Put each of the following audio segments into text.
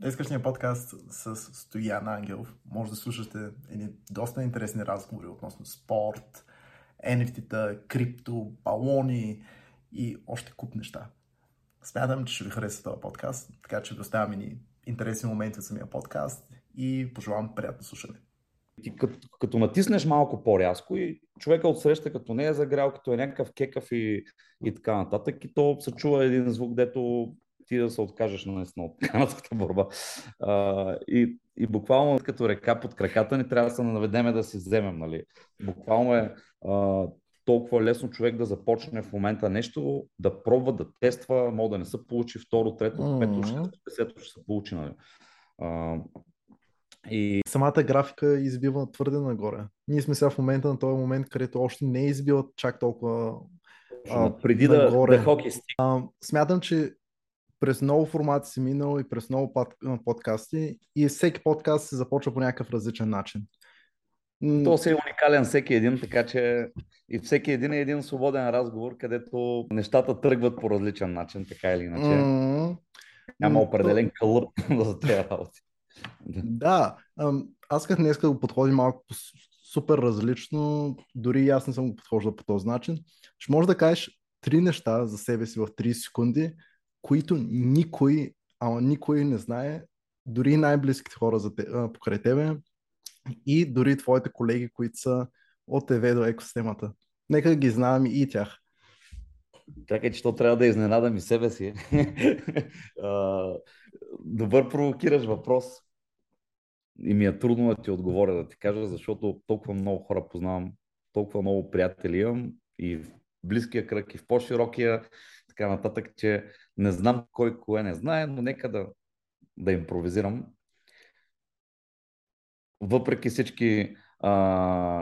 Днескашния подкаст с Стоян Ангелов може да слушате едни доста интересни разговори относно спорт, NFT-та, крипто, балони и още куп неща. Смятам, че ще ви хареса този подкаст, така че доставям ни интересни моменти от самия подкаст и пожелавам приятно слушане. Ти като, като натиснеш малко по-рязко и човека отсреща като не е загрял, като е някакъв кекав и, и така нататък и то се чува един звук, дето ти да се откажеш наистина от канадската борба. А, и, и буквално като река под краката ни трябва да се наведеме да си вземем. Нали? Буквално е а, толкова лесно човек да започне в момента нещо, да пробва, да тества, може да не се получи второ, трето, mm-hmm. пето, шесто, десето ще се получи. Нали? А, и... Самата графика избива твърде нагоре. Ние сме сега в момента на този момент, където още не е избива чак толкова а, преди нагоре. да, да хоки а, Смятам, че през много формати си минал и през много под, подкасти и всеки подкаст се започва по някакъв различен начин. То си е уникален всеки един, така че и всеки един е един свободен разговор, където нещата тръгват по различен начин, така или иначе. Mm-hmm. Няма определен кълър за тези работи. Да, аз като днес го подходи малко супер различно, дори и аз не съм го подхождал по този начин. Ще можеш да кажеш три неща за себе си в 30 секунди, които никой, ама никой не знае, дори най-близките хора за те, а, покрай тебе и дори твоите колеги, които са от ТВ до екосистемата. Нека ги знаем и тях. Чакай, че то трябва да изненадам и себе си. Добър провокираш въпрос. И ми е трудно да ти отговоря да ти кажа, защото толкова много хора познавам, толкова много приятели имам и в близкия кръг, и в по-широкия, така нататък, че не знам кой кое не знае, но нека да, да импровизирам. Въпреки всички а,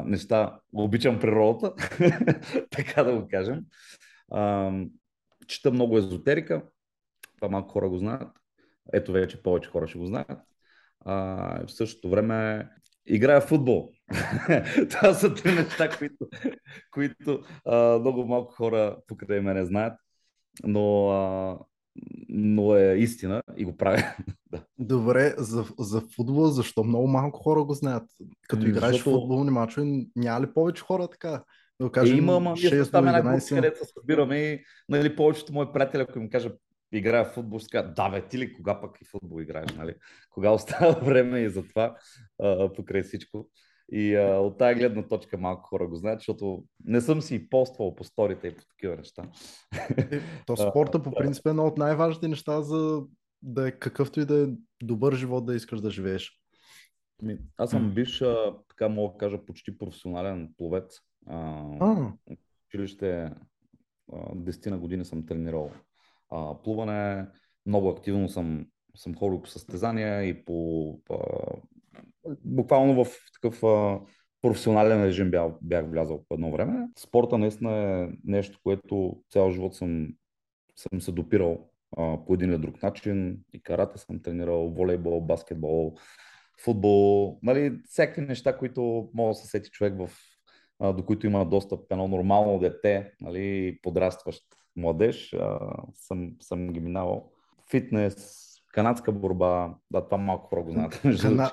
неща, обичам природата, така да го кажем. А, чета много езотерика, това малко хора го знаят. Ето вече повече хора ще го знаят. А, в същото време играя в футбол. Това са три неща, които, които а, много малко хора покрай мене знаят но, а, но е истина и го правя. Добре, за, за футбол, защо много малко хора го знаят? Като ами, играеш Защото... футболни мачове, няма ли повече хора така? Да кажем, е, има, ама ние там една група, където се събираме и нали, повечето мои приятели, ако им кажа играя в футбол, ще кажа, да бе, ти ли кога пък и футбол играеш, нали? Кога остава време и за това, а, покрай всичко. И а, от тази гледна точка малко хора го знаят, защото не съм си поствал по сторите и по такива неща. Е, то спорта по принцип е едно от най-важните неща за да е какъвто и да е добър живот да искаш да живееш. Аз съм биш, така мога да кажа, почти професионален пловец. А, училище 10 на години съм тренирал а, плуване, много активно съм, съм ходил по състезания и по а, буквално в такъв а, професионален режим бях, бях влязал по едно време. Спорта наистина е нещо, което цял живот съм, съм се допирал а, по един или друг начин. И карате съм тренирал, волейбол, баскетбол, футбол, нали, всякакви неща, които може да се сети човек в а, до които има достъп едно нормално дете, нали, подрастващ младеж, а, съм, съм ги минавал. Фитнес, канадска борба, да, това малко хора го знаят. Кана...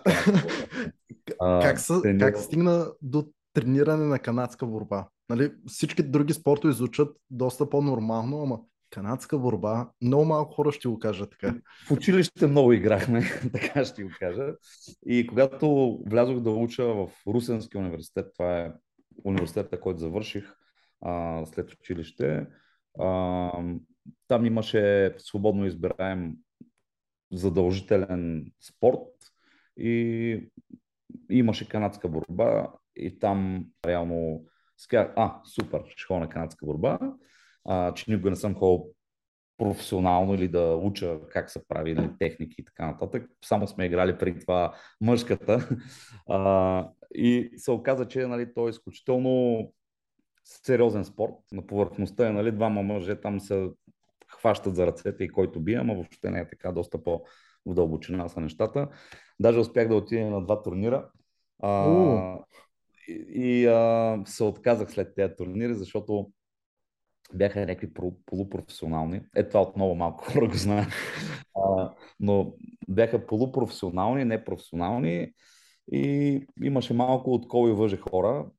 как, са, тренира... как стигна до трениране на канадска борба? Нали, всички други спортове звучат доста по-нормално, ама канадска борба, много малко хора ще го кажат така. В училище много играхме, така ще го кажа. И когато влязох да уча в Русенския университет, това е университета, който завърших а, след училище, а, там имаше свободно избираем задължителен спорт и имаше канадска борба и там реално а, супер, ще ходя на канадска борба, а, че никога не съм ходил професионално или да уча как се прави нали, техники и така нататък. Само сме играли преди това мъжката. А, и се оказа, че нали, той е изключително сериозен спорт. На повърхността е нали, двама мъже там се хващат за ръцете и който бие, ама въобще не е така, доста по в дълбочина са нещата. Даже успях да отида на два турнира. А, и и а, се отказах след тези турнири, защото бяха някакви полупрофесионални. Ето това отново малко хора го знаят. А, но бяха полупрофесионални, непрофесионални и имаше малко от кол и въже хора.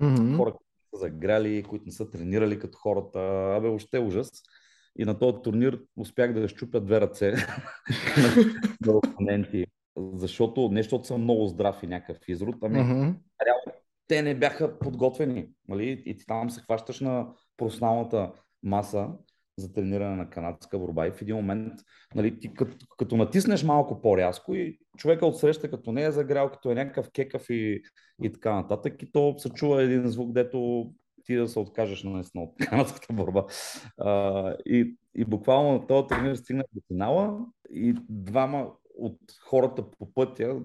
Mm-hmm. Хора, които са загряли, които не са тренирали като хората. Абе, още ужас. И на този турнир успях да щупя две ръце на опоненти. Защото не защото съм много здрав и някакъв изрод, ами mm-hmm. реално те не бяха подготвени. Нали? И ти там се хващаш на професионалната маса за трениране на канадска борба и в един момент, нали, ти като, като натиснеш малко по-рязко и човека отсреща като не е загрял, като е някакъв кекав и, и така нататък и то се чува един звук, дето ти да се откажеш наистина от канадската борба. А, и, и буквално този турнир стигна до финала и двама от хората по пътя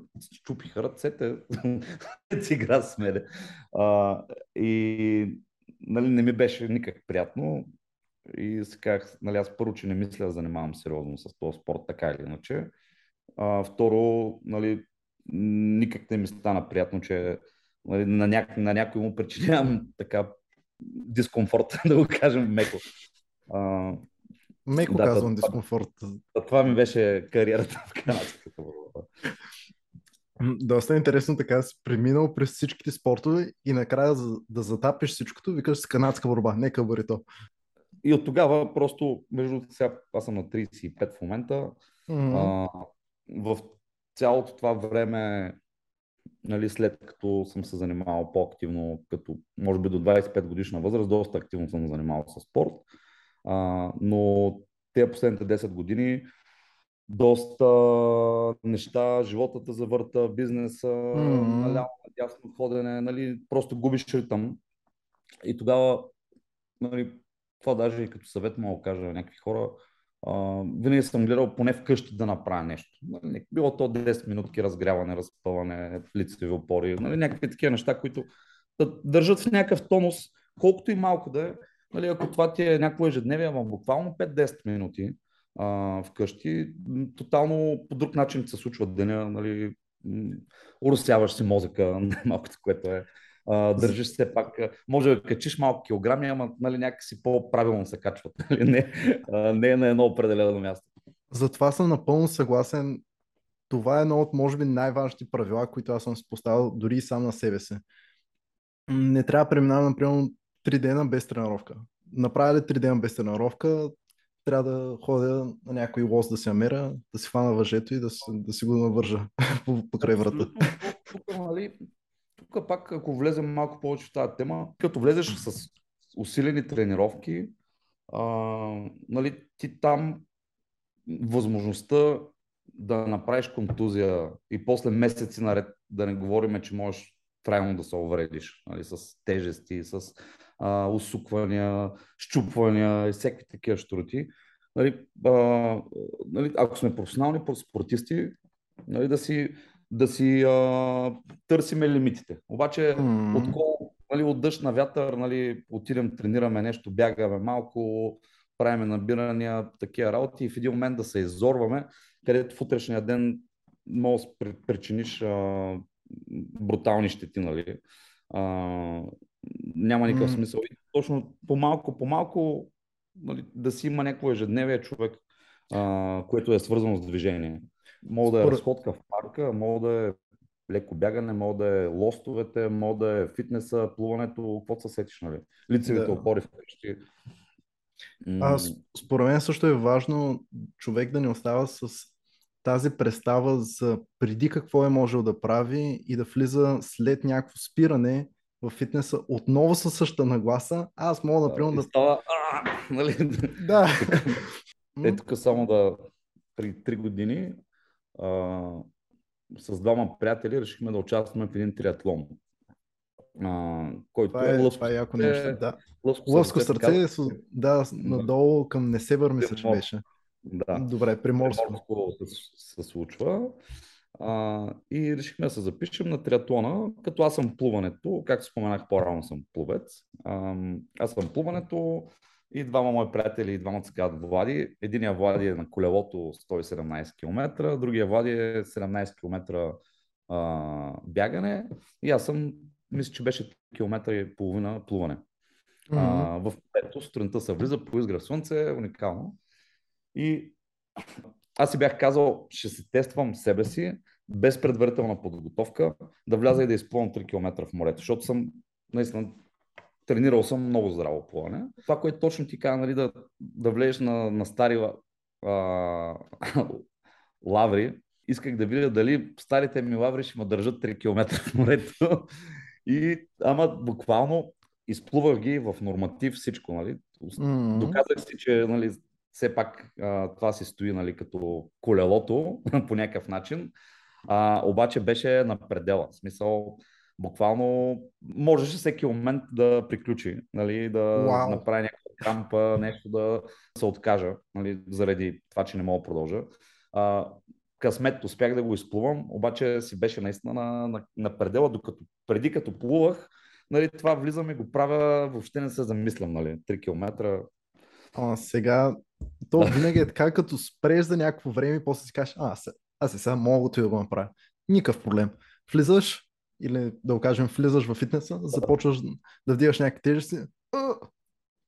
чупиха ръцете си игра с мене. А, и нали, не ми беше никак приятно. И си нали, аз първо, че не мисля да занимавам сериозно с този спорт, така или иначе. А, второ, нали, никак не ми стана приятно, че нали, на, ня... на някой му причинявам така дискомфорт, да го кажем меко. А, Меко да, казвам това, дискомфорт. Това ми беше кариерата в канадската борба. Доста интересно така си преминал през всичките спортове и накрая за, да затапиш всичкото, викаш с канадска борба, не кабарито. И от тогава просто, между сега, аз съм на 35 в момента, mm-hmm. а, в цялото това време, нали, след като съм се занимавал по-активно, като може би до 25 годишна възраст, доста активно съм занимавал с спорт. А, но тези последните 10 години доста неща, живота да завърта, бизнеса, mm-hmm. наляво, надясно ходене, нали, просто губиш ритъм. И тогава, нали, това даже и като съвет мога да кажа на някакви хора, винаги съм гледал поне вкъщи да направя нещо. Нали, било то 10 минутки разгряване, разпъване, лицеви опори, нали, някакви такива неща, които да държат в някакъв тонус, колкото и малко да е, Нали, ако това ти е някакво ежедневие, ама буквално 5-10 минути а, вкъщи, тотално по друг начин се случва деня, нали, уросяваш си мозъка, малкото, което е. А, държиш се пак, може да качиш малко килограми, ама нали, някакси по-правилно се качват, нали, не, а, не е на едно определено място. Затова съм напълно съгласен. Това е едно от, може би, най-важните правила, които аз съм си поставил дори и сам на себе си. Не трябва да преминавам, например, три дена без тренировка. Направя ли три дена без тренировка, трябва да ходя на някой лоз да се намеря, да си хвана въжето и да си, да си го навържа покрай врата. Тук, нали, тук пак, ако влезем малко повече в тази тема, като влезеш с усилени тренировки, а, нали, ти там възможността да направиш контузия и после месеци наред да не говорим, че можеш трайно да се увредиш нали, с тежести, с а, усуквания, щупвания и всеки такива штроти. Нали, а, нали, ако сме професионални спортисти, нали, да си, да си а, търсиме лимитите. Обаче mm. от, нали, от дъжд на вятър нали, отидем, тренираме нещо, бягаме малко, правиме набирания, такива работи и в един момент да се изорваме, където в утрешния ден може да причиниш а, брутални щети. Нали. А, няма никакъв mm. смисъл. И точно по-малко, по-малко нали, да си има някакво ежедневие човек, а, което е свързано с движение. Мога да е разходка в парка, мога да е леко бягане, мога да е лостовете, мога да е фитнеса, плуването, какво се сетиш, нали? Лицевите да. опори вкъщи. А, според мен също е важно човек да не остава с тази представа за преди какво е можел да прави и да влиза след някакво спиране в фитнеса отново със същата нагласа. Аз мога, например, да... Става... нали? Да. Е, тук само да... При три години а, с двама приятели решихме да участваме в един триатлон. А, който това е, е лъвско това е яко нещо, да. Лъвско, лъвско сърце, сърце е, да, надолу към Несебър мисля, че беше. Да. Добре, приморско. Приморско се, се случва. А, и решихме да се запишем на триатлона, като аз съм плуването, както споменах по-рано съм плувец. А, аз съм плуването и двама мои приятели, и двамата се казват Влади. Единия Влади е на колелото 117 км, другия Влади е 17 км а, бягане и аз съм, мисля, че беше километра и половина плуване. Mm-hmm. А, в пето сутринта се влиза по изгрев слънце, уникално. И аз си бях казал, ще се тествам себе си, без предварителна подготовка, да вляза и да изплувам 3 км в морето, защото съм наистина тренирал съм много здраво плуване. Това, което точно ти каза, нали, да, да влезеш на, на стари а, лаври, исках да видя дали старите ми лаври ще ме държат 3 км в морето. И, ама буквално изплувах ги в норматив всичко, нали? Mm-hmm. Доказах си, че нали, все пак а, това си стои нали, като колелото по някакъв начин. А, обаче беше на предела. В смисъл, буквално можеше всеки момент да приключи, нали, да wow. направи някаква кампа, нещо да се откажа, нали, заради това, че не мога да продължа. А, късмет успях да го изплувам, обаче си беше наистина на, на, на предела, докато преди като плувах, нали, това влизам и го правя, въобще не се замислям, нали, 3 км. А, сега, то винаги е така, като спреш за някакво време после си кажеш, а, аз, аз сега мога да го направя. Никакъв проблем. Влизаш или да го кажем, влизаш в фитнеса, започваш да вдигаш някакви тежести,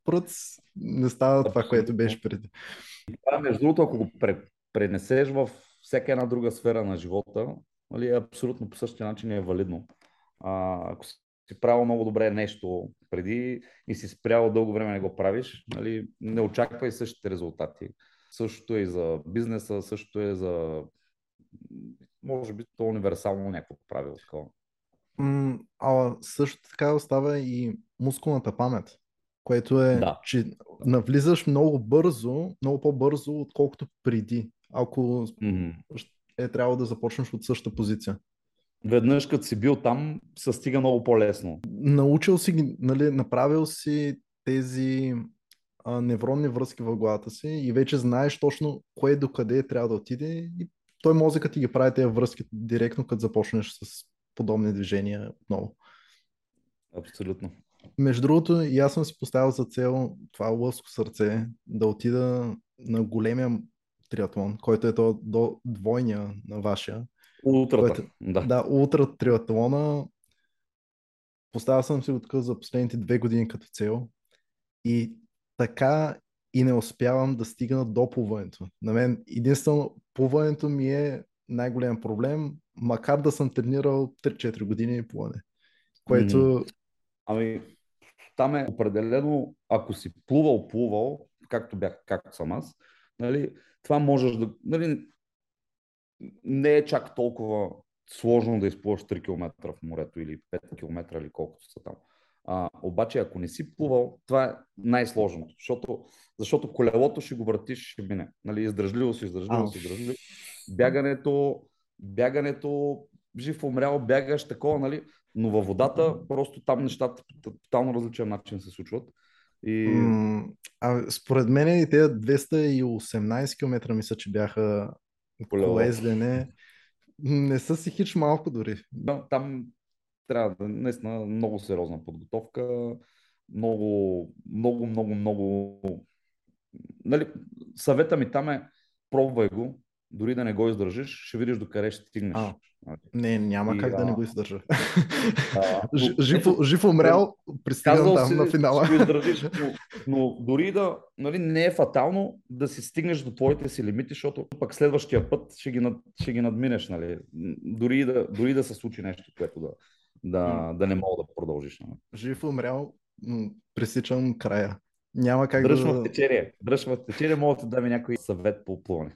пръц, не става това, което беше преди. Това, между другото, ако го пренесеш в всяка една друга сфера на живота, нали, абсолютно по същия начин е валидно. А, ако си правил много добре нещо преди и си спрял дълго време не го правиш, нали, не очаквай същите резултати. Същото е и за бизнеса, същото е за може би то универсално някакво правило. М- а също така остава и мускулната памет, което е, да. че навлизаш много бързо, много по-бързо, отколкото преди, ако mm-hmm. е трябвало да започнеш от същата позиция. Веднъж като си бил там, се стига много по-лесно. Научил си, нали, направил си тези а, невронни връзки в главата си и вече знаеш точно кое до къде трябва да отиде и той мозъкът ти ги прави тези връзки директно, като започнеш с подобни движения отново. Абсолютно. Между другото, и аз съм си поставил за цел това лъско сърце да отида на големия триатлон, който е то до двойния на вашия. Ултрата, който, да. Да, ултра триатлона. Поставил съм си откъс за последните две години като цел. И така и не успявам да стигна до плуването. На мен единствено плуването ми е най-голям проблем, макар да съм тренирал 3-4 години плуване. Което... Ами, там е определено, ако си плувал, плувал, както бях, както съм аз, нали, това можеш да... Нали, не е чак толкова сложно да изплуваш 3 км в морето или 5 км или колкото са там. А, обаче, ако не си плувал, това е най-сложното, защото, защото колелото ще го въртиш, ще мине. Нали, издръжливо си, издръжливо си, издръжливо. Бягането, бягането, жив умрял, бягаш такова, нали? Но във водата, просто там нещата по тотално различен начин се случват. И... А, според мен и тези 218 км мисля, че бяха колездене. Не са си хич малко дори. Да, там трябва да наистина много сериозна подготовка, много, много, много, много. Нали, съвета ми там е пробвай го, дори да не го издържиш, ще видиш до къде ще стигнеш. А, не, няма и, как а... да не го издържа. А, жив, жив умрял, пристигам там си, на финала. Ще издържиш, но, но дори да нали, не е фатално да си стигнеш до твоите си лимити, защото пък следващия път ще ги, над, ще ги надминеш. Нали. Дори, да, дори да се случи нещо, което да, да, да не мога да продължиш. Нали. Жив умрял, пресичам края. Няма как дръж да... в течение. Дръж в течение, мога да дам някой съвет по плуване.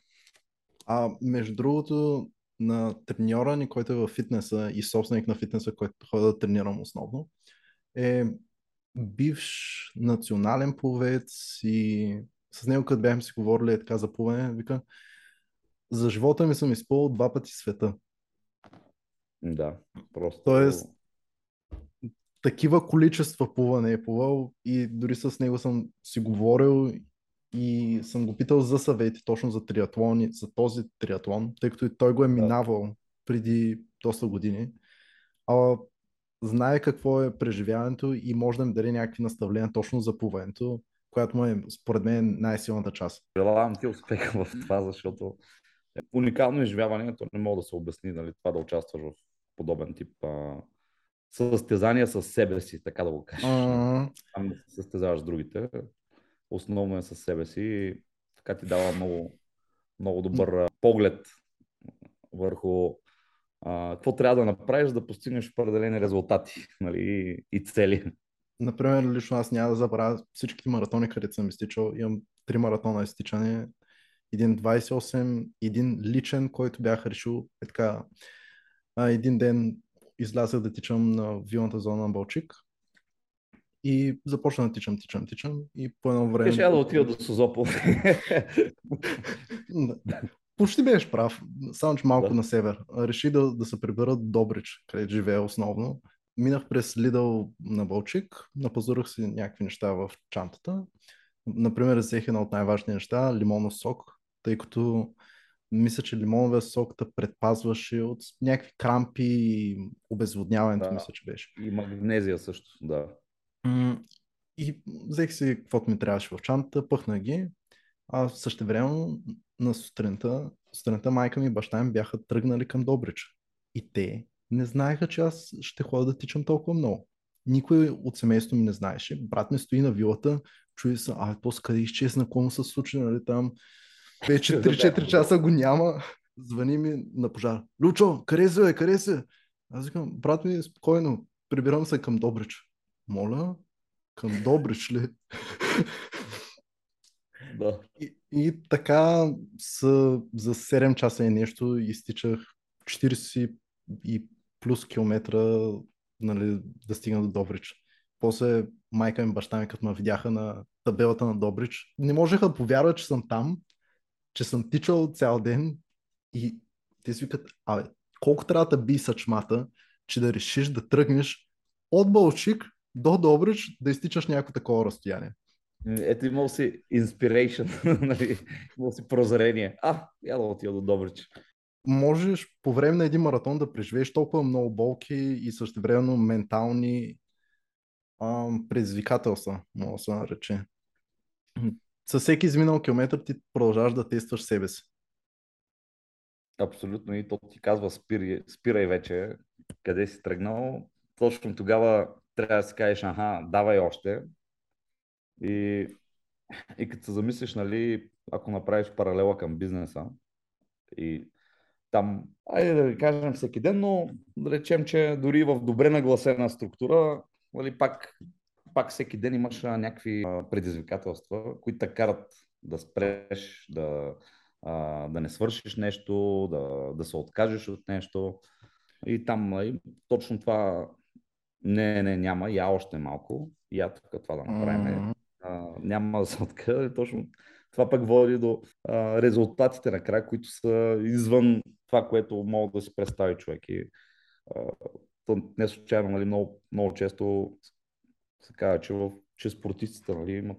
А между другото, на треньора ни, който е в фитнеса и собственик на фитнеса, който ходя да тренирам основно, е бивш национален пловец и с него, като бяхме си говорили е така за плуване, вика, за живота ми съм изпълнил два пъти света. Да, просто. Тоест, такива количества плуване е плувал и дори с него съм си говорил и съм го питал за съвети точно за триатлони, за този триатлон, тъй като и той го е минавал преди доста години. А, знае какво е преживяването и може да ми даде някакви наставления точно за плуването, която му е, според мен, най-силната част. Желавам ти успеха в това, защото е уникално изживяване, то не мога да се обясни, нали, това да участваш в подобен тип а, състезания с себе си, така да го кажеш. Uh-huh. Там да се състезаваш с другите основно е със себе си и така ти дава много, много добър поглед върху а, какво трябва да направиш, за да постигнеш определени резултати нали, и цели. Например, лично аз няма да забравя всичките маратони, където съм изтичал. Имам три маратона изтичане, един 28, един личен, който бях решил е така. А, един ден излязах да тичам на вилната зона на Балчик и започна да тичам, тичам, тичам и по едно време... Ще да отида до Созопол. Почти беше прав, само че малко да. на север. Реши да, да се прибера до Добрич, където живея основно. Минах през Лидъл на Бълчик, напазурах си някакви неща в чантата. Например, взех една от най-важните неща, лимонов сок, тъй като мисля, че лимоновия сок те предпазваше от някакви крампи и обезводняването, да. мисля, че беше. И магнезия също, да. И взех си каквото ми трябваше в чантата, пъхна ги, а също време на сутринта, сутринта майка ми и баща ми бяха тръгнали към Добрич. И те не знаеха, че аз ще ходя да тичам толкова много. Никой от семейството ми не знаеше. Брат ми стои на вилата, чуи се, а после къде изчезна, какво му се случи, нали там. Вече 3-4 часа го няма. Звъни ми на пожар. Лючо, къде си, къде си? Аз викам, брат ми, спокойно, прибирам се към Добрич. Моля, към Добрич ли? Да. И, и така с, за 7 часа и нещо изтичах 40 и плюс километра нали, да стигна до Добрич. После майка ми, баща ми, като ме видяха на табелата на Добрич, не можеха да повярват, че съм там, че съм тичал цял ден и те си викат, абе, колко трябва да би съчмата, че да решиш да тръгнеш от Бълчик до Добрич да изтичаш някакво такова разстояние. Ето имал си inspiration, нали? имал си прозрение. А, я да отида до Добрич. Можеш по време на един маратон да преживееш толкова много болки и същевременно ментални ам, предизвикателства, може да се нарече. Със всеки изминал километр ти продължаваш да тестваш себе си. Абсолютно и то ти казва спирай, спирай вече, къде си тръгнал. Точно тогава трябва да си кажеш, аха, давай още, и, и като се замислиш, нали, ако направиш паралела към бизнеса и там, айде да ви кажем всеки ден, но да речем, че дори в добре нагласена структура, нали, пак, пак всеки ден имаш някакви предизвикателства, които те карат да спреш, да, да не свършиш нещо, да, да се откажеш от нещо. И там нали, точно това не, не, няма, я още малко, я тук това да направим. Mm-hmm а, няма да се откъде. Точно това пък води до а, резултатите накрая, които са извън това, което мога да си представи човек. И, а, не случайно, нали, много, много често се казва, че, в, че спортистите нали, имат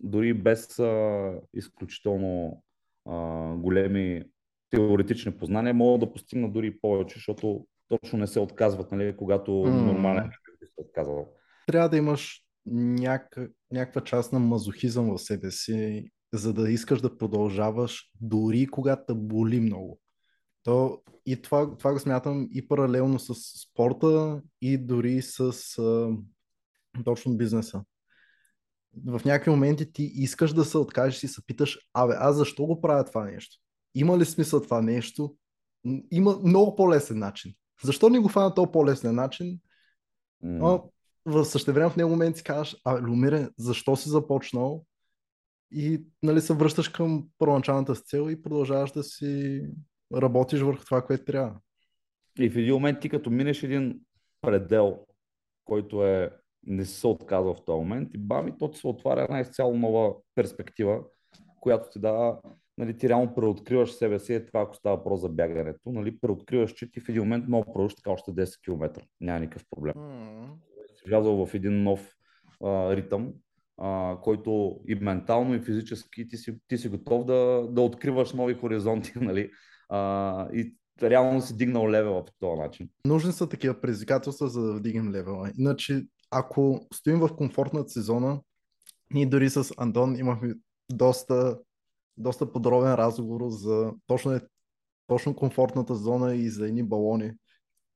дори без а, изключително а, големи теоретични познания, могат да постигнат дори повече, защото точно не се отказват, нали, когато mm. нормален човек се отказва. Трябва да имаш няк... някаква част на мазохизъм в себе си, за да искаш да продължаваш дори когато боли много. То, и това, това го смятам и паралелно с спорта, и дори с а, точно бизнеса. В някакви моменти ти искаш да се откажеш и се питаш, абе, аз защо го правя това нещо? Има ли смисъл това нещо? Има много по-лесен начин. Защо не го фана този по-лесен начин? Mm в същевременно в него момент си казваш, а Люмире, защо си започнал? И нали, се връщаш към първоначалната си цел и продължаваш да си работиш върху това, което трябва. И в един момент ти като минеш един предел, който е не се отказва в този момент и бами, то ти се отваря една изцяло нова перспектива, която ти дава, нали, ти реално преоткриваш себе си, е това ако става въпрос за бягането, нали, преоткриваш, че ти в един момент много продължиш така още 10 км. Няма никакъв проблем. Mm влязъл в един нов а, ритъм, а, който и ментално, и физически ти си, ти си готов да, да откриваш нови хоризонти, нали? А, и реално си дигнал левела по този начин. Нужни са такива предизвикателства, за да вдигнем левела. Иначе, ако стоим в комфортната сезона, ние дори с Антон имахме доста, доста подробен разговор за точно, точно комфортната зона и за едни балони,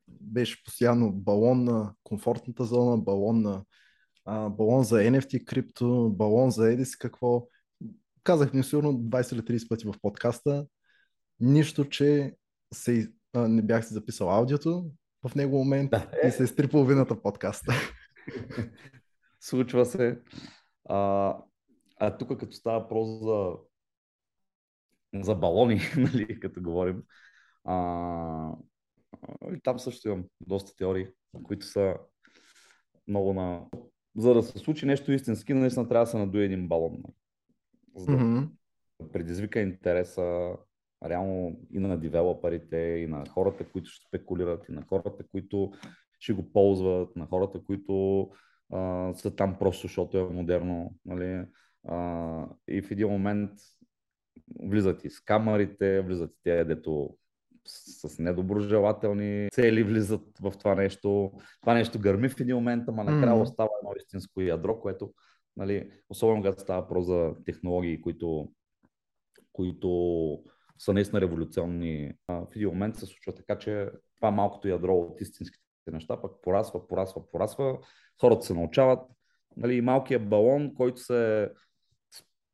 беше постоянно балон на комфортната зона, балон на а, балон за NFT крипто, балон за Едис какво. казах ми сигурно 20 или 30 пъти в подкаста, нищо, че се, а, не бях си записал аудиото в него момент да, е. и се изтри половината подкаста. Случва се. А, а тук като става въпрос за, за балони, нали, като говорим, а, и там също имам доста теории, които са много на... За да се случи нещо истински, наистина трябва да се надуе един балон. Нали. За да mm-hmm. предизвика интереса реално и на девелоперите, и на хората, които ще спекулират, и на хората, които ще го ползват, на хората, които а, са там просто, защото е модерно. Нали? А, и в един момент влизат и с камерите, влизат и те, дето с недоброжелателни цели влизат в това нещо. Това нещо гърми в един момент, ама накрая mm. остава едно истинско ядро, което, нали, особено когато става про за технологии, които, които са наистина революционни. В един момент се случва така, че това малкото ядро от истинските неща пък порасва, порасва, порасва. Хората се научават. Нали, малкият балон, който се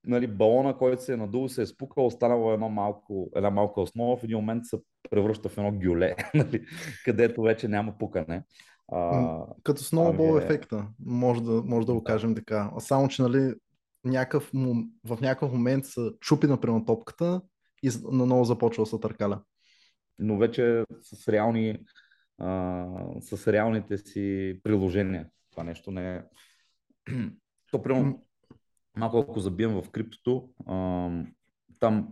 нали, балона, който се е надул, се е спукал, останало едно малко, една малка основа, в един момент се превръща в едно гюле, нали, където вече няма пукане. А, Като сноубол ами, е... ефекта, може да, може да го кажем така. Само, че нали, някакъв, в някакъв момент се чупи, например, топката и наново започва да се търкаля. Но вече с реални а, с реалните си приложения. Това нещо не е... То, примерно, малко ако забием в криптото, а, там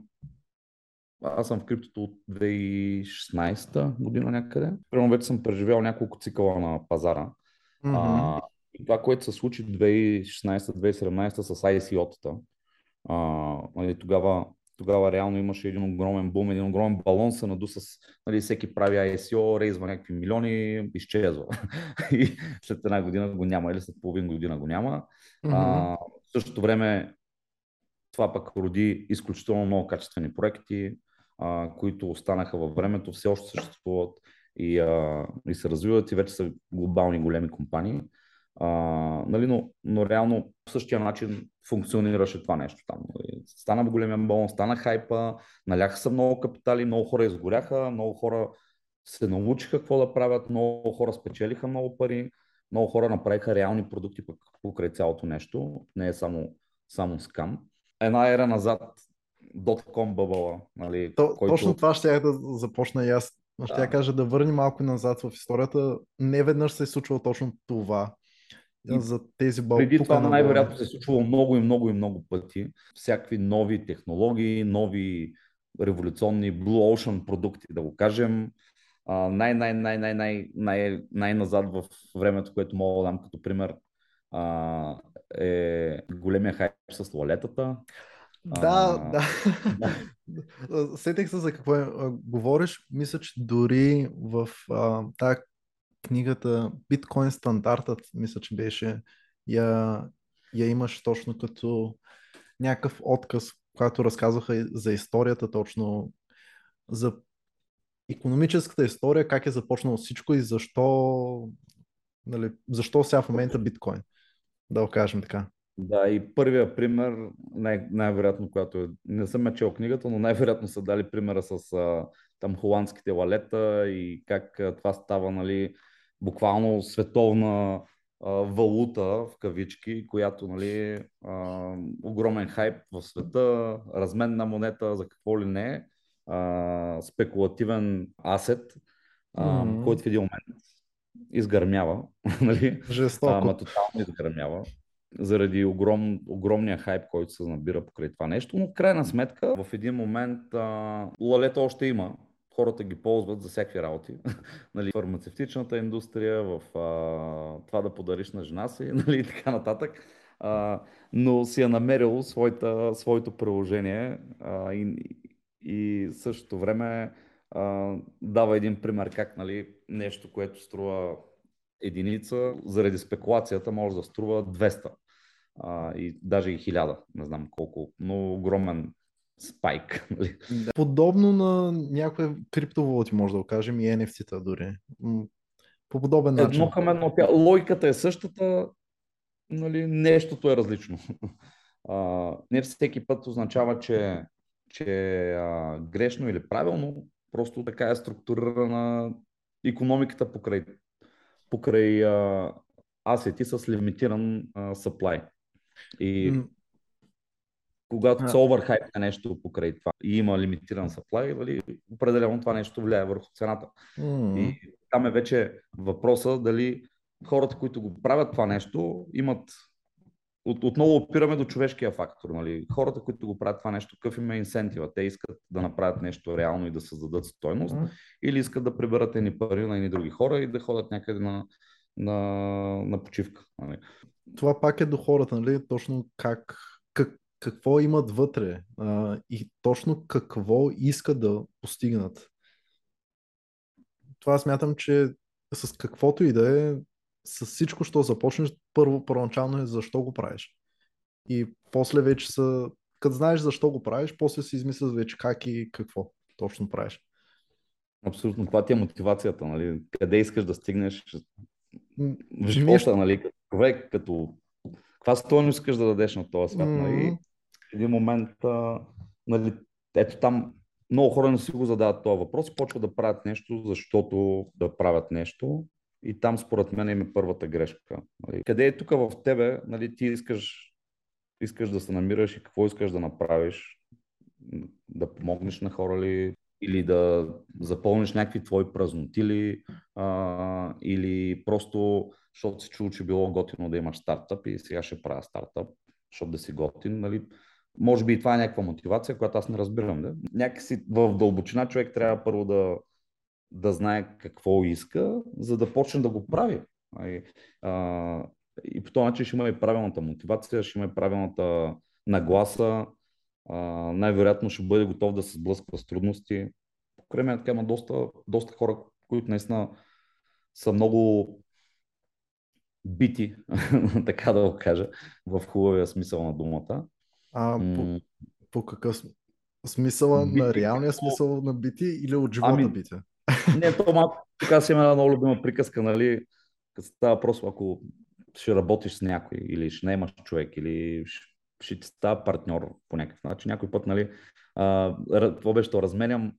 аз съм в криптото от 2016 година някъде. Примерно вече съм преживял няколко цикъла на пазара. Mm-hmm. А, и това, което се случи 2016-2017 с ICO-тата, а, нали, тогава тогава реално имаше един огромен бум, един огромен балон се наду с нали, всеки прави ISO, рейзва някакви милиони, изчезва. и след една година го няма или след половин година го няма. Mm-hmm. А, в същото време това пък роди изключително много качествени проекти, а, които останаха във времето, все още съществуват и, а, и се развиват и вече са глобални големи компании. А, нали, но, но реално по същия начин функционираше това нещо там. Нали. Стана големия балон, стана хайпа, наляха са много капитали, много хора изгоряха, много хора се научиха какво да правят, много хора спечелиха много пари, много хора направиха реални продукти пък покрай цялото нещо, не е само, само скам. Една ера назад, Dotcom бъбъла. Нали, То, който... Точно това ще я да започна и аз. Ще да. я кажа да върнем малко назад в историята. Не веднъж се е случвало точно това за тези балкани. Преди това най-вероятно се е случвало много и много и много пъти. Всякакви нови технологии, нови революционни Blue Ocean продукти, да го кажем. Най- най- най- най- най- най- най-назад в времето, което мога да дам като пример, а, е големия хайп с туалетата. Да, а, да. Сетех се за какво е, говориш. Мисля, че дори в а, тази книгата Биткоин стандартът, мисля, че беше, я, я имаш точно като някакъв отказ, когато разказваха за историята точно, за економическата история, как е започнало всичко и защо, нали, защо сега в момента биткоин, да го кажем така. Да, и първия пример, най- най-вероятно, когато е, не съм чел книгата, но най-вероятно са дали примера с а, там холандските лалета и как а, това става, нали, буквално световна а, валута, в кавички, която нали, а, огромен хайп в света, разменна монета, за какво ли не, а, спекулативен асет, а, mm-hmm. който в един момент изгърмява. нали? Жестоко. Ама тотално изгърмява заради огром, огромния хайп, който се набира покрай това нещо, но в крайна сметка в един момент а, лалета още има, хората ги ползват за всякакви работи. нали, фармацевтичната индустрия, в а, това да подариш на жена си нали, и така нататък. А, но си е намерил своята, своето приложение а, и, и същото време а, дава един пример как нали, нещо, което струва единица, заради спекулацията може да струва 200 а, и даже и 1000, не знам колко, но огромен спайк. Нали? Да. Подобно на някои криптовалути, може да го кажем, и NFT-та дори. По подобен начин. Едно към едно. Логиката е същата, нали, нещото е различно. а, не всеки път означава, че, че а, грешно или правилно, просто така е структурирана економиката покрай, покрай а, асети с лимитиран а, supply. И mm. когато се оверхайп на нещо покрай това и има лимитиран supply, нали, определено това нещо влияе върху цената. Mm. И там е вече въпроса дали хората, които го правят това нещо, имат от, отново опираме до човешкия фактор. Нали? Хората, които го правят това нещо, какъв им е инсентива? Те искат да направят нещо реално и да създадат стойност, или искат да приберат едни пари на едни други хора и да ходят някъде на, на, на почивка. Нали? Това пак е до хората, нали? точно как, как, какво имат вътре а, и точно какво искат да постигнат. Това смятам, че с каквото и да е, с всичко, що започнеш, първо, първоначално е защо го правиш. И после вече са, като знаеш защо го правиш, после си измисляш вече как и какво точно правиш. Абсолютно. Това ти е мотивацията, нали? Къде искаш да стигнеш в живота, нали? Като човек, като... Каква стойност искаш да дадеш на този свят, mm-hmm. нали? В един момент, а, нали, ето там много хора не си го задават този въпрос и почват да правят нещо, защото да правят нещо. И там според мен е първата грешка. Нали. Къде е тук в тебе, нали, ти искаш, искаш да се намираш и какво искаш да направиш, да помогнеш на хора ли, или да запълниш някакви твои празноти ли, а, или просто, защото си чул, че било готино да имаш стартъп и сега ще правя стартъп, защото да си готин. Нали. Може би и това е някаква мотивация, която аз не разбирам. Да? Някакси в дълбочина човек трябва първо да, да знае какво иска, за да почне да го прави. И, а, и по този начин ще има и правилната мотивация, ще има и правилната нагласа, а, най-вероятно ще бъде готов да се сблъсква с трудности. Покрай мен така има доста, доста хора, които наистина са много бити, така да го кажа, в хубавия смисъл на думата. А по, по какъв смисъл? На реалния смисъл на бити или от живота ами, бити? Не, то малко, така си има една много любима приказка, нали, като става просто, ако ще работиш с някой или ще наемаш човек или ще ти става партньор по някакъв начин. Някой път, нали, а, това беше то, разменям,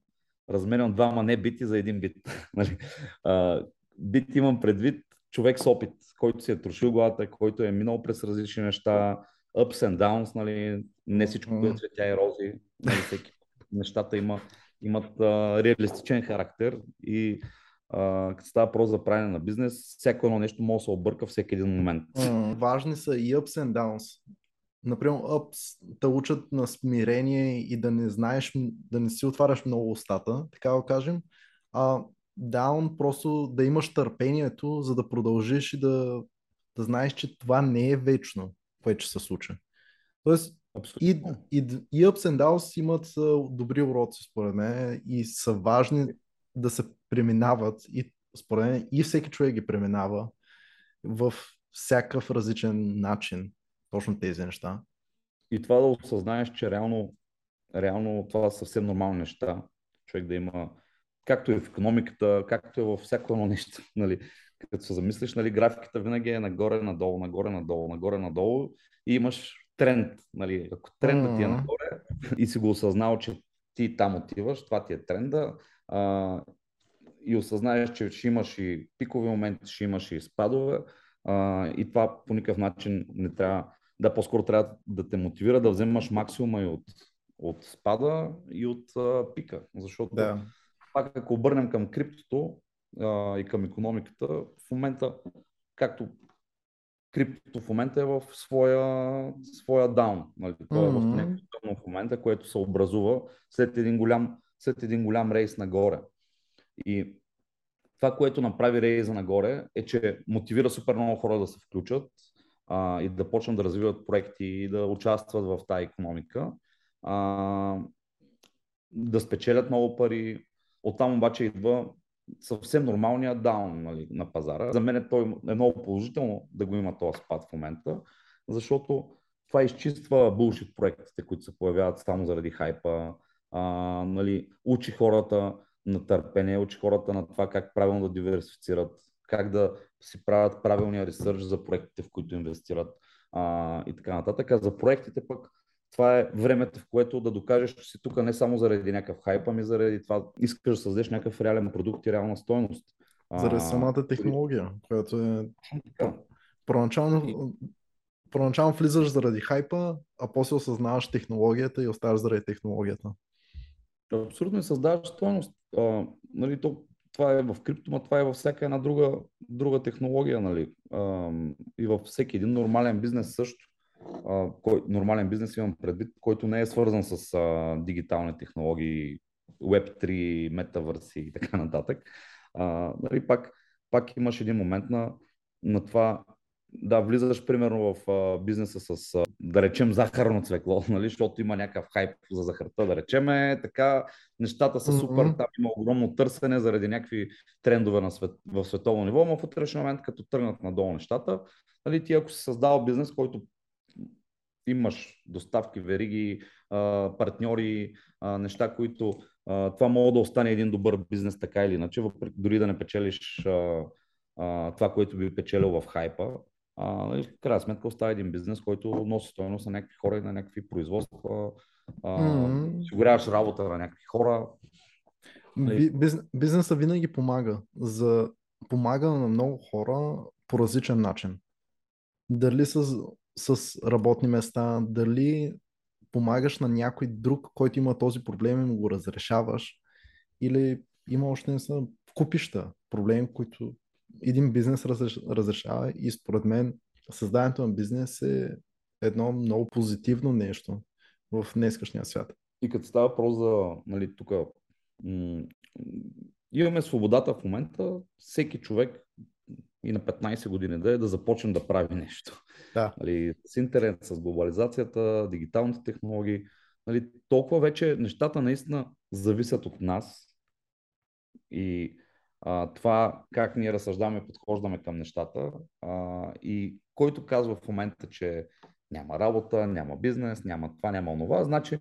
разменям двама не бити за един бит. нали. а, бит имам предвид човек с опит, който си е трошил главата, който е минал през различни неща, ups and downs, нали, не всичко е цветя и рози, нали, всеки нещата има имат а, реалистичен характер и а, като става просто за правене на бизнес, всяко едно нещо може да се обърка всеки един момент. Mm, важни са и ups and downs. Например, ups те учат на смирение и да не знаеш, да не си отваряш много устата, така да кажем. А down просто да имаш търпението, за да продължиш и да, да знаеш, че това не е вечно, което се случи. Тоест, и, и, и Ups and Downs имат добри уроци, според мен, и са важни да се преминават. И според мен и всеки човек ги преминава в всякакъв различен начин. Точно тези неща. И това да осъзнаеш, че реално, реално това са съвсем нормални неща. Човек да има, както и в економиката, както и във всяко едно нещо. Нали? Като се замислиш, нали, графиката винаги е нагоре, надолу, нагоре, надолу, нагоре, надолу и имаш тренд. Нали? Ако трендът ти е нагоре и си го осъзнал, че ти там отиваш, това ти е тренда а, и осъзнаеш, че ще имаш и пикови моменти, ще имаш и спадове а, и това по никакъв начин не трябва, да по-скоро трябва да те мотивира да вземаш максимума и от, от спада и от а, пика, защото да. пак ако обърнем към криптото а, и към економиката, в момента, както криптото в момента е в своя, своя даун. Нали? То е mm-hmm. в в момента, което се образува след един, голям, след един голям рейс нагоре. И това, което направи рейза нагоре, е, че мотивира супер много хора да се включат а, и да почнат да развиват проекти и да участват в тази економика, а, да спечелят много пари. Оттам обаче идва съвсем нормалния даун нали, на пазара. За мен той е много положително да го има този спад в момента, защото това изчиства булшит проектите, които се появяват само заради хайпа, а, нали, учи хората на търпение, учи хората на това как правилно да диверсифицират, как да си правят правилния ресърч за проектите, в които инвестират. а, и така нататък. А за проектите пък това е времето, в което да докажеш, че си тук не само заради някакъв хайп, ами заради това искаш да създадеш някакъв реален продукт и реална стойност. Заради самата технология, която е... Първоначално влизаш заради хайпа, а после осъзнаваш технологията и оставаш заради технологията. Абсолютно и създаваш стойност. А, нали, то, това е в крипто, но това е във всяка една друга, друга технология. Нали. А, и във всеки един нормален бизнес също. А, кой, нормален бизнес имам предвид, който не е свързан с а, дигитални технологии, Web3, метавърси и така нататък. А, нали, пак, пак имаш един момент на, на това да, влизаш примерно в а, бизнеса с, а, да речем, захарно цвекло, нали, защото има някакъв хайп за захарта, да речем, е, така нещата са супер, mm-hmm. там има огромно търсене заради някакви трендове на свет, в световно ниво, но в утрешния момент, като тръгнат надолу нещата, нали, ти ако си създал бизнес, който имаш доставки, вериги, партньори, неща, които това може да остане един добър бизнес така или иначе, въпреки дори да не печелиш това, което би печелил в хайпа в крайна сметка остава един бизнес, който носи стоеност на някакви хора и на някакви производства, mm-hmm. осигуряваш работа на някакви хора. Биз, бизнеса винаги помага. За, помага на много хора по различен начин. Дали с, с работни места, дали помагаш на някой друг, който има този проблем и му го разрешаваш, или има още не са купища проблеми, които един бизнес разрешава и според мен създаването на бизнес е едно много позитивно нещо в днескашния свят. И като става въпрос за, нали, тук м- имаме свободата в момента, всеки човек и на 15 години да е да започне да прави нещо. Да. Нали, с интернет, с глобализацията, дигиталните технологии, нали, толкова вече нещата наистина зависят от нас и а, това как ние разсъждаваме подхождаме към нещата. А, и който казва в момента, че няма работа, няма бизнес, няма това, няма онова, значи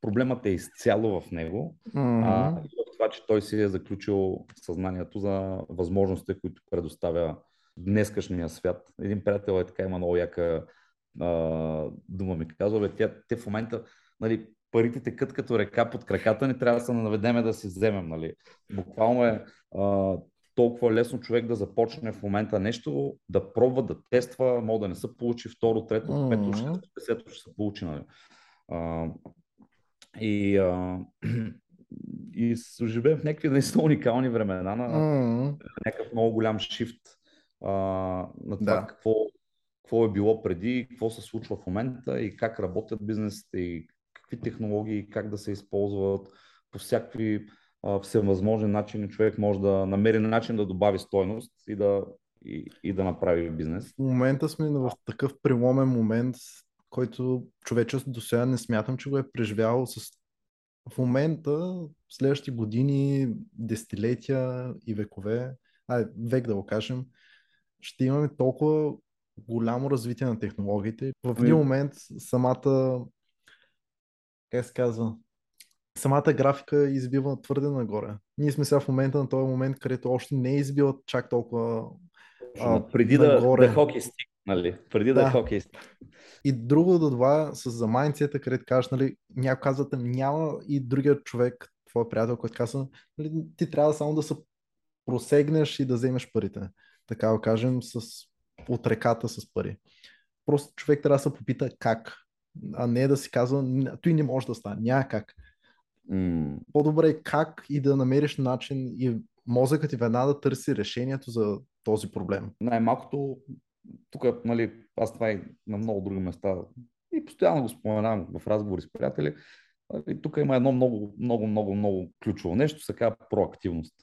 проблемът е изцяло в него. Mm-hmm. А, и в това, че той си е заключил съзнанието за възможностите, които предоставя днескашния свят. Един приятел е така, има много яка а, дума ми казва, бе, те, те в момента, нали, парите текат като река под краката ни, трябва да се наведеме да си вземем. Нали. Буквално е а, толкова лесно човек да започне в момента нещо, да пробва, да тества, мога да не се получи второ, трето, пето, шесто, десето ще се получи. Нали. А, и, а, и живеем в някакви наистина уникални времена на, mm-hmm. някакъв много голям шифт а, на това да. какво, какво е било преди, какво се случва в момента и как работят бизнесите и какви технологии, как да се използват по всякакви а, всевъзможни начини. Човек може да намери начин да добави стойност и да, и, и да направи бизнес. В момента сме в такъв преломен момент, който човечеството до сега не смятам, че го е преживявал с в момента, в следващите години, десетилетия и векове, а, век да го кажем, ще имаме толкова голямо развитие на технологиите. В един ами- момент самата как се казва, самата графика избива твърде нагоре. Ние сме сега в момента на този момент, където още не е избила чак толкова а, преди нагоре. да, да хокей стик, нали? Преди да, да е хокей стик. И друго да това с за майнцията, където кажеш, нали, някой казвате, няма и другия човек, твой приятел, който казва, нали, ти трябва само да се просегнеш и да вземеш парите. Така да кажем, с, от реката с пари. Просто човек трябва да се попита как а не да си казва, той не може да стане, няма как. Mm. По-добре е как и да намериш начин и мозъкът ти веднага да търси решението за този проблем. Най-малкото, тук, нали, аз това и на много други места и постоянно го споменавам в разговори с приятели. И тук има едно много, много, много, много ключово нещо, се казва проактивност.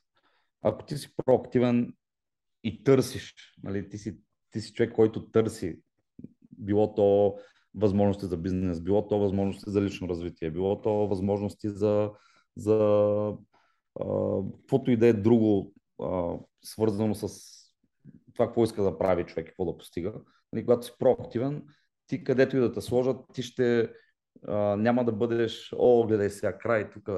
Ако ти си проактивен и търсиш, нали, ти, си, ти си човек, който търси, било то възможности за бизнес, било то възможности за лично развитие, било то възможности за, за каквото и да е друго, а, свързано с това, какво иска да прави човек, какво да постига. Нали, когато си проактивен, ти където и да те сложат, ти ще а, няма да бъдеш, о, гледай сега край, тук,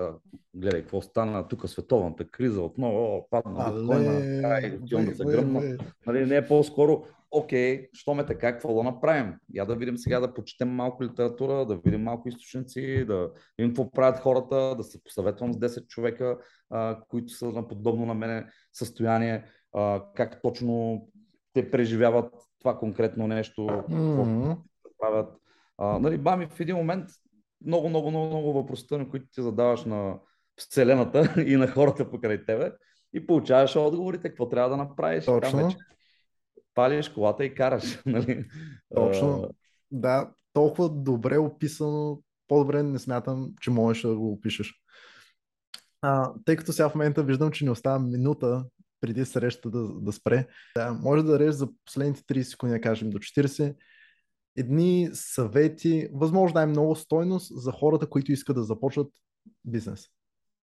гледай какво стана, тук световната криза отново, о, падна биткоина, край, отивам да се гръмна. Нали, не е по-скоро, окей, що ме така, какво да направим? Я да видим сега да почетем малко литература, да видим малко източници, да видим какво правят хората, да се посъветвам с 10 човека, а, които са на подобно на мене състояние, а, как точно те преживяват това конкретно нещо, mm-hmm. какво правят. А, нали, бами в един момент много, много, много, много въпросите, на които ти задаваш на Вселената и на хората покрай тебе и получаваш отговорите, какво трябва да направиш. Точно. вече палиш колата и караш. Нали? Точно. Да, толкова добре описано, по-добре не смятам, че можеш да го опишеш. А, тъй като сега в момента виждам, че не остава минута преди срещата да, да спре, да, може да дадеш за последните 30 секунди, да кажем до 40, едни съвети, възможно най-много стойност за хората, които искат да започват бизнес.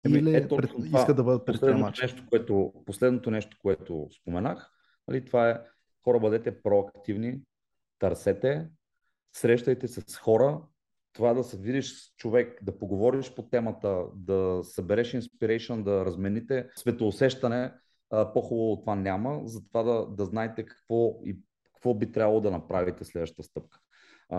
Или е, пред, искат да бъдат предприемачи. Нещо, което, последното нещо, което споменах, нали, това е хора бъдете проактивни, търсете, срещайте се с хора, това да се видиш с човек, да поговориш по темата, да събереш инспирейшн, да размените светоусещане, по-хубаво от това няма, затова да, да знаете какво и какво би трябвало да направите следващата стъпка. А,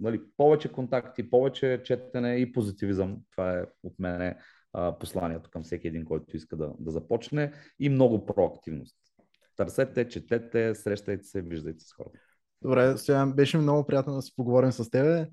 нали, повече контакти, повече четене и позитивизъм. Това е от мене а, посланието към всеки един, който иска да, да започне и много проактивност. Търсете, четете, срещайте се, виждайте с хората. Добре, сега беше много приятно да си поговорим с тебе.